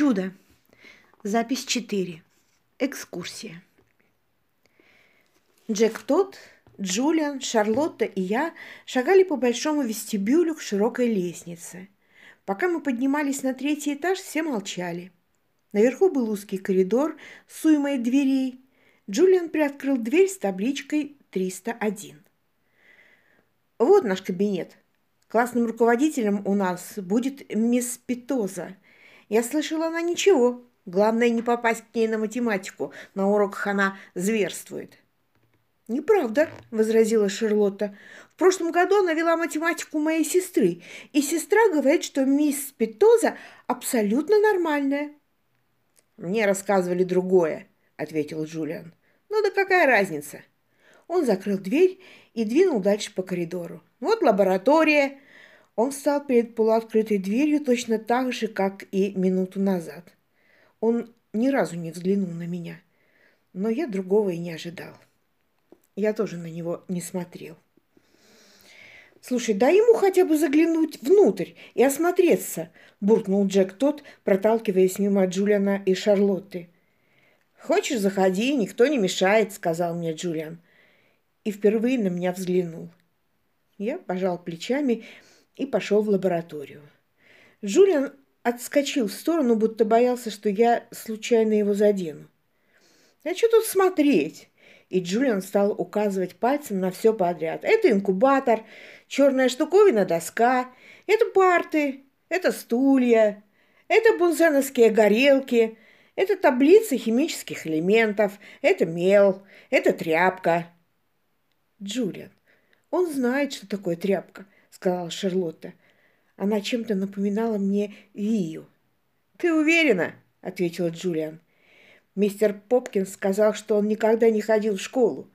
Чудо. Запись 4. Экскурсия. Джек Тот, Джулиан, Шарлотта и я шагали по большому вестибюлю к широкой лестнице. Пока мы поднимались на третий этаж, все молчали. Наверху был узкий коридор с уймой дверей. Джулиан приоткрыл дверь с табличкой 301. «Вот наш кабинет. Классным руководителем у нас будет мисс Питоза – я слышала, она ничего. Главное, не попасть к ней на математику. На уроках она зверствует. «Неправда», — возразила Шарлотта. «В прошлом году она вела математику моей сестры, и сестра говорит, что мисс Питоза абсолютно нормальная». «Мне рассказывали другое», — ответил Джулиан. «Ну да какая разница?» Он закрыл дверь и двинул дальше по коридору. «Вот лаборатория, он встал перед полуоткрытой дверью точно так же, как и минуту назад. Он ни разу не взглянул на меня, но я другого и не ожидал. Я тоже на него не смотрел. «Слушай, дай ему хотя бы заглянуть внутрь и осмотреться», – буркнул Джек тот, проталкиваясь мимо Джулиана и Шарлотты. «Хочешь, заходи, никто не мешает», – сказал мне Джулиан. И впервые на меня взглянул. Я пожал плечами и пошел в лабораторию. Джулиан отскочил в сторону, будто боялся, что я случайно его задену. «А что тут смотреть?» И Джулиан стал указывать пальцем на все подряд. «Это инкубатор, черная штуковина доска, это парты, это стулья, это бунзеновские горелки, это таблица химических элементов, это мел, это тряпка». «Джулиан, он знает, что такое тряпка сказала Шарлотта. Она чем-то напоминала мне Вию. «Ты уверена?» – ответила Джулиан. Мистер Попкинс сказал, что он никогда не ходил в школу.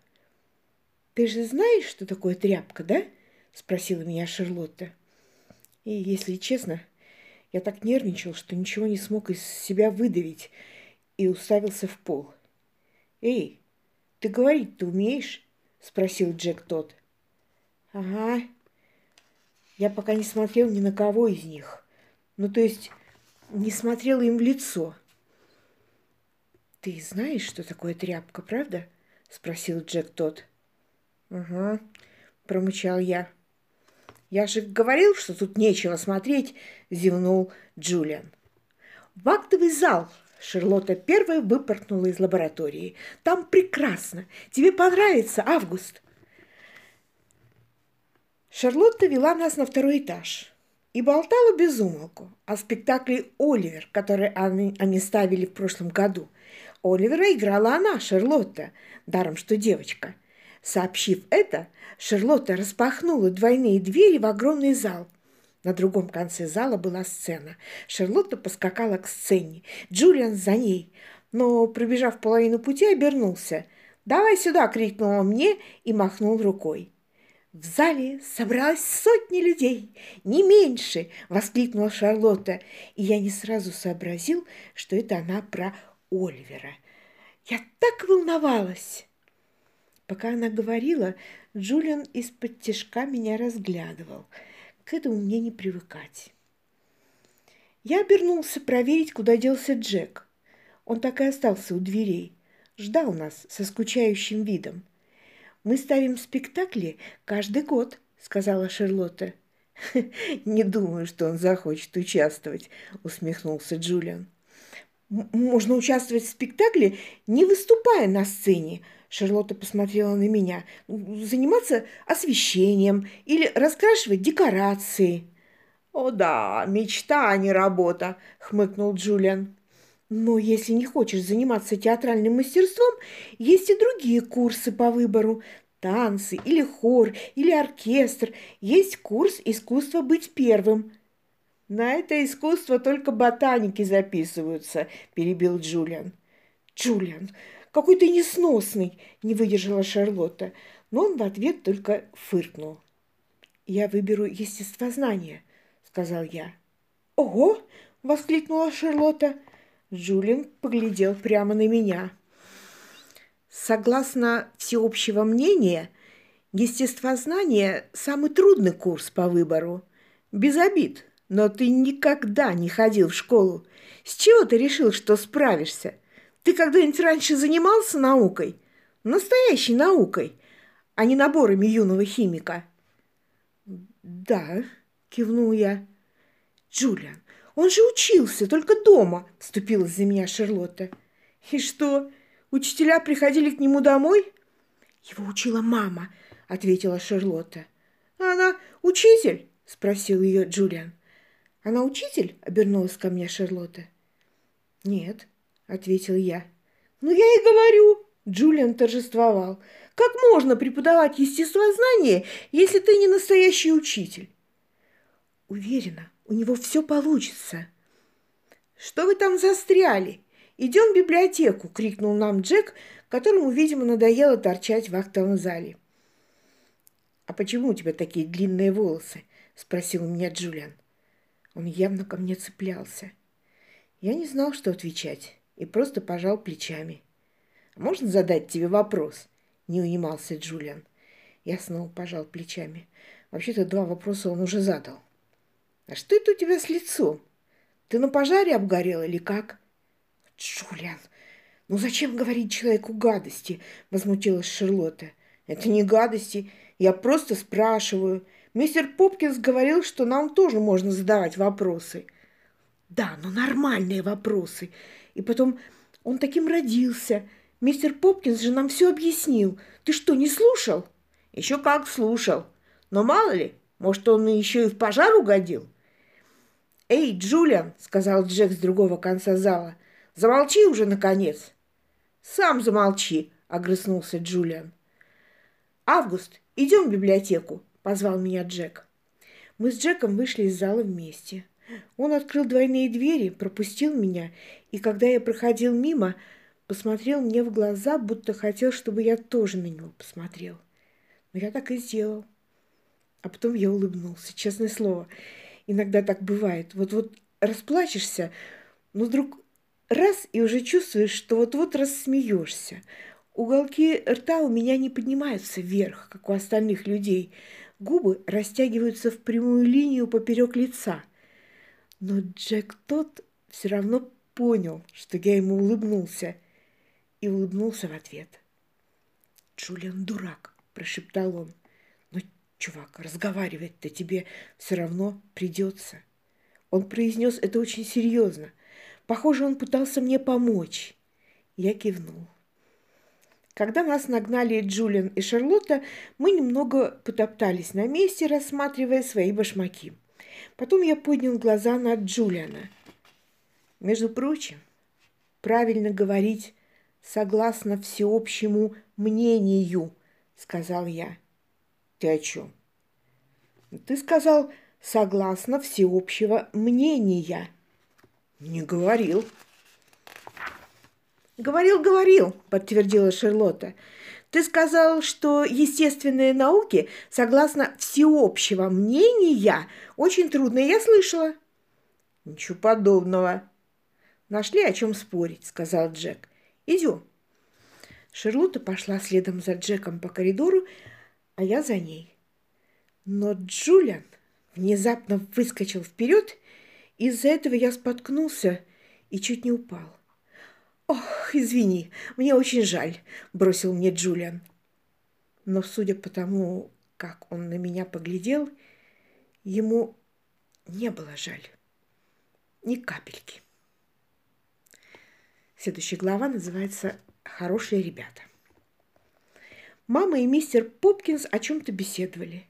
«Ты же знаешь, что такое тряпка, да?» – спросила меня Шарлотта. И, если честно, я так нервничал, что ничего не смог из себя выдавить и уставился в пол. «Эй, ты говорить-то умеешь?» – спросил Джек тот. «Ага», я пока не смотрел ни на кого из них. Ну, то есть, не смотрел им в лицо. «Ты знаешь, что такое тряпка, правда?» – спросил Джек тот. «Угу», – промычал я. «Я же говорил, что тут нечего смотреть», – зевнул Джулиан. «В актовый зал!» Шарлотта первая выпорхнула из лаборатории. «Там прекрасно! Тебе понравится, Август!» Шарлотта вела нас на второй этаж и болтала без умолку о спектакле «Оливер», который они, они ставили в прошлом году. Оливера играла она, Шарлотта, даром что девочка. Сообщив это, Шарлотта распахнула двойные двери в огромный зал. На другом конце зала была сцена. Шарлотта поскакала к сцене. Джулиан за ней, но, пробежав половину пути, обернулся. «Давай сюда!» – крикнула мне и махнул рукой. В зале собралось сотни людей, не меньше, воскликнула Шарлотта, и я не сразу сообразил, что это она про Оливера. Я так волновалась. Пока она говорила, Джулиан из-под тяжка меня разглядывал. К этому мне не привыкать. Я обернулся проверить, куда делся Джек. Он так и остался у дверей, ждал нас со скучающим видом. Мы ставим спектакли каждый год», — сказала Шарлотта. «Не думаю, что он захочет участвовать», — усмехнулся Джулиан. «Можно участвовать в спектакле, не выступая на сцене», — Шарлотта посмотрела на меня. «Заниматься освещением или раскрашивать декорации». «О да, мечта, а не работа», — хмыкнул Джулиан. Но если не хочешь заниматься театральным мастерством, есть и другие курсы по выбору. Танцы или хор, или оркестр. Есть курс «Искусство быть первым». «На это искусство только ботаники записываются», – перебил Джулиан. «Джулиан, какой ты несносный!» – не выдержала Шарлотта, но он в ответ только фыркнул. «Я выберу естествознание», – сказал я. «Ого!» – воскликнула Шарлотта. Джулиан поглядел прямо на меня. Согласно всеобщего мнения, естествознание – самый трудный курс по выбору. Без обид, Но ты никогда не ходил в школу. С чего ты решил, что справишься? Ты когда-нибудь раньше занимался наукой? Настоящей наукой, а не наборами юного химика?» «Да», — кивнул я. «Джулиан, он же учился, только дома», — вступилась за меня Шарлотта. «И что, учителя приходили к нему домой?» «Его учила мама», — ответила Шарлотта. «Она учитель?» — спросил ее Джулиан. «Она учитель?» — обернулась ко мне Шарлотта. «Нет», — ответил я. «Ну, я и говорю!» — Джулиан торжествовал. «Как можно преподавать естествознание, если ты не настоящий учитель?» «Уверена, у него все получится». «Что вы там застряли? Идем в библиотеку!» — крикнул нам Джек, которому, видимо, надоело торчать в актовом зале. «А почему у тебя такие длинные волосы?» — спросил у меня Джулиан. Он явно ко мне цеплялся. Я не знал, что отвечать, и просто пожал плечами. «Можно задать тебе вопрос?» – не унимался Джулиан. Я снова пожал плечами. Вообще-то два вопроса он уже задал. «А что это у тебя с лицом? Ты на пожаре обгорел или как?» «Джулиан, ну зачем говорить человеку гадости?» – возмутилась Шарлотта. «Это не гадости, я просто спрашиваю. Мистер Попкинс говорил, что нам тоже можно задавать вопросы. Да, но нормальные вопросы. И потом, он таким родился. Мистер Попкинс же нам все объяснил. Ты что, не слушал? Еще как слушал. Но мало ли, может, он еще и в пожар угодил. «Эй, Джулиан!» — сказал Джек с другого конца зала. «Замолчи уже, наконец!» «Сам замолчи!» — огрызнулся Джулиан. «Август, идем в библиотеку!» позвал меня Джек. Мы с Джеком вышли из зала вместе. Он открыл двойные двери, пропустил меня, и когда я проходил мимо, посмотрел мне в глаза, будто хотел, чтобы я тоже на него посмотрел. Но я так и сделал. А потом я улыбнулся, честное слово. Иногда так бывает. Вот-вот расплачешься, но вдруг раз и уже чувствуешь, что вот-вот рассмеешься. Уголки рта у меня не поднимаются вверх, как у остальных людей – Губы растягиваются в прямую линию поперек лица. Но Джек тот все равно понял, что я ему улыбнулся, и улыбнулся в ответ. «Джулиан дурак», – прошептал он. «Но, чувак, разговаривать-то тебе все равно придется». Он произнес это очень серьезно. Похоже, он пытался мне помочь. Я кивнул. Когда нас нагнали Джулиан и Шарлотта, мы немного потоптались на месте, рассматривая свои башмаки. Потом я поднял глаза на Джулиана. Между прочим, правильно говорить согласно всеобщему мнению, сказал я. Ты о чем? Ты сказал согласно всеобщего мнения. Не говорил. «Говорил, говорил», — подтвердила Шарлотта. «Ты сказал, что естественные науки, согласно всеобщего мнения, очень трудные, я слышала». «Ничего подобного». «Нашли о чем спорить», — сказал Джек. «Идем». Шарлотта пошла следом за Джеком по коридору, а я за ней. Но Джулиан внезапно выскочил вперед, из-за этого я споткнулся и чуть не упал. «Ох, извини, мне очень жаль», – бросил мне Джулиан. Но, судя по тому, как он на меня поглядел, ему не было жаль. Ни капельки. Следующая глава называется «Хорошие ребята». Мама и мистер Попкинс о чем-то беседовали.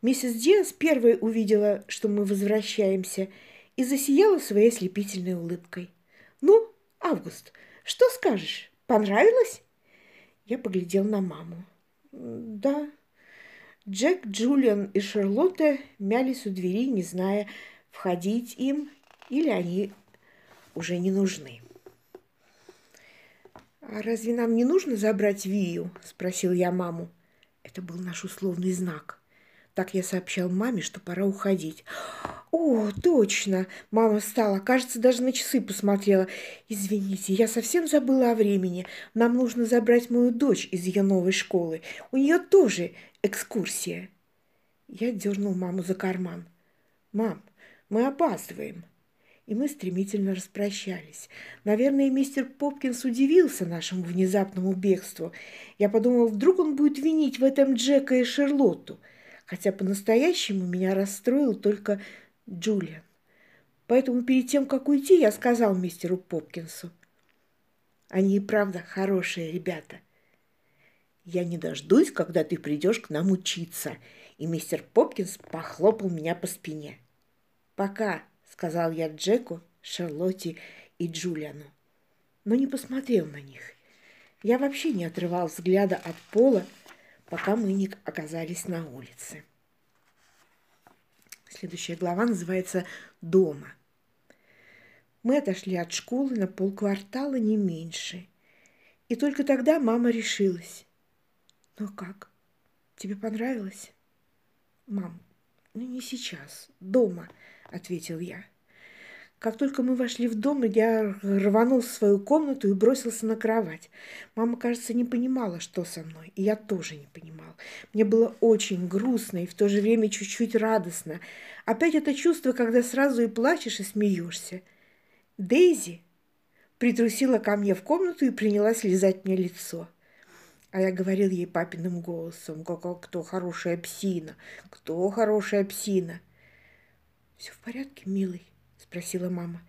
Миссис Диас первой увидела, что мы возвращаемся, и засияла своей слепительной улыбкой. «Ну, Август, что скажешь? Понравилось?» Я поглядел на маму. «Да». Джек, Джулиан и Шарлотта мялись у двери, не зная, входить им или они уже не нужны. «А разве нам не нужно забрать Вию?» – спросил я маму. Это был наш условный знак. Так я сообщал маме, что пора уходить. «О, точно!» Мама встала. Кажется, даже на часы посмотрела. «Извините, я совсем забыла о времени. Нам нужно забрать мою дочь из ее новой школы. У нее тоже экскурсия». Я дернул маму за карман. «Мам, Мы опаздываем. И мы стремительно распрощались. Наверное, мистер Попкинс удивился нашему внезапному бегству. Я подумал, вдруг он будет винить в этом Джека и Шарлотту. Хотя по-настоящему меня расстроил только Джулиан. Поэтому перед тем, как уйти, я сказал мистеру Попкинсу. Они и правда хорошие ребята. Я не дождусь, когда ты придешь к нам учиться. И мистер Попкинс похлопал меня по спине. Пока, сказал я Джеку, Шарлотте и Джулиану. Но не посмотрел на них. Я вообще не отрывал взгляда от пола, пока мы не оказались на улице. Следующая глава называется «Дома». Мы отошли от школы на полквартала не меньше. И только тогда мама решилась. «Ну как? Тебе понравилось?» «Мам, ну не сейчас, дома», — ответил я. Как только мы вошли в дом, я рванул в свою комнату и бросился на кровать. Мама, кажется, не понимала, что со мной, и я тоже не понимал. Мне было очень грустно и в то же время чуть-чуть радостно. Опять это чувство, когда сразу и плачешь, и смеешься. Дейзи притрусила ко мне в комнату и принялась лизать мне лицо. А я говорил ей папиным голосом, кто хорошая псина, кто хорошая псина. «Все в порядке, милый?» – спросила мама.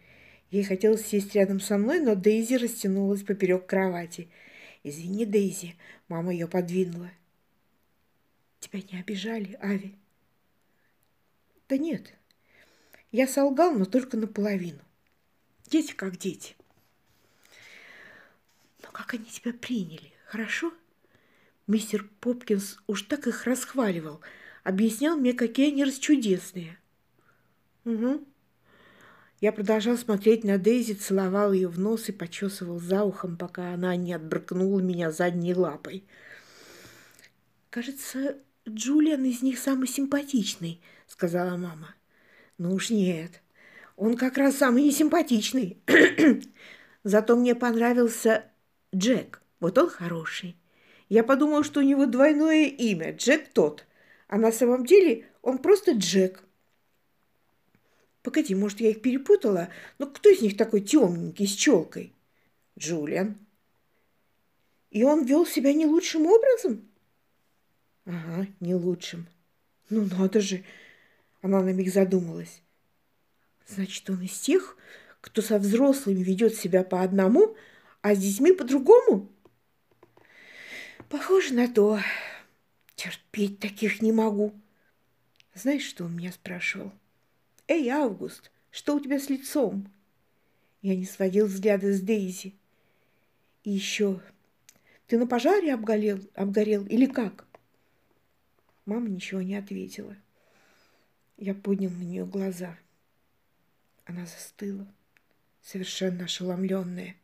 Ей хотелось сесть рядом со мной, но Дейзи растянулась поперек кровати. «Извини, Дейзи», – мама ее подвинула. «Тебя не обижали, Ави?» «Да нет, я солгал, но только наполовину. Дети как дети. Но как они тебя приняли, хорошо? Мистер Попкинс уж так их расхваливал, объяснял мне, какие они расчудесные. Угу. Я продолжал смотреть на Дейзи, целовал ее в нос и почесывал за ухом, пока она не отбрыкнула меня задней лапой. «Кажется, Джулиан из них самый симпатичный», — сказала мама. «Ну уж нет, он как раз самый несимпатичный. Зато мне понравился Джек. Вот он хороший. Я подумал, что у него двойное имя – Джек тот. А на самом деле он просто Джек. Погоди, может, я их перепутала? Но кто из них такой темненький, с челкой? Джулиан. И он вел себя не лучшим образом? Ага, не лучшим. Ну надо же. Она на миг задумалась. Значит, он из тех, кто со взрослыми ведет себя по одному, а с детьми по-другому? Похоже на то. Терпеть таких не могу. Знаешь, что он меня спрашивал? Эй, Август, что у тебя с лицом? Я не сводил взгляда с Дейзи. И еще, ты на пожаре обгорел, обгорел или как? Мама ничего не ответила. Я поднял на нее глаза. Она застыла, совершенно ошеломленная.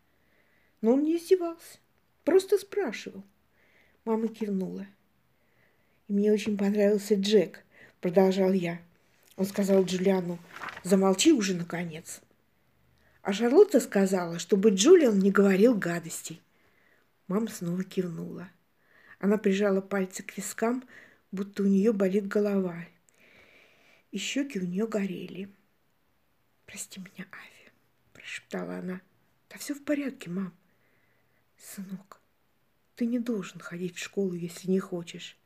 Но он не издевался, просто спрашивал. Мама кивнула. И мне очень понравился Джек, продолжал я. Он сказал Джулиану, замолчи уже, наконец. А Шарлотта сказала, чтобы Джулиан не говорил гадостей. Мама снова кивнула. Она прижала пальцы к вискам, будто у нее болит голова. И щеки у нее горели. «Прости меня, Ави», – прошептала она. «Да все в порядке, мам». «Сынок, ты не должен ходить в школу, если не хочешь».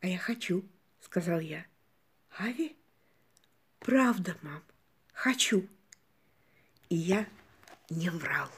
«А я хочу», – сказал я. «Ави?» «Правда, мам, хочу». И я не врал.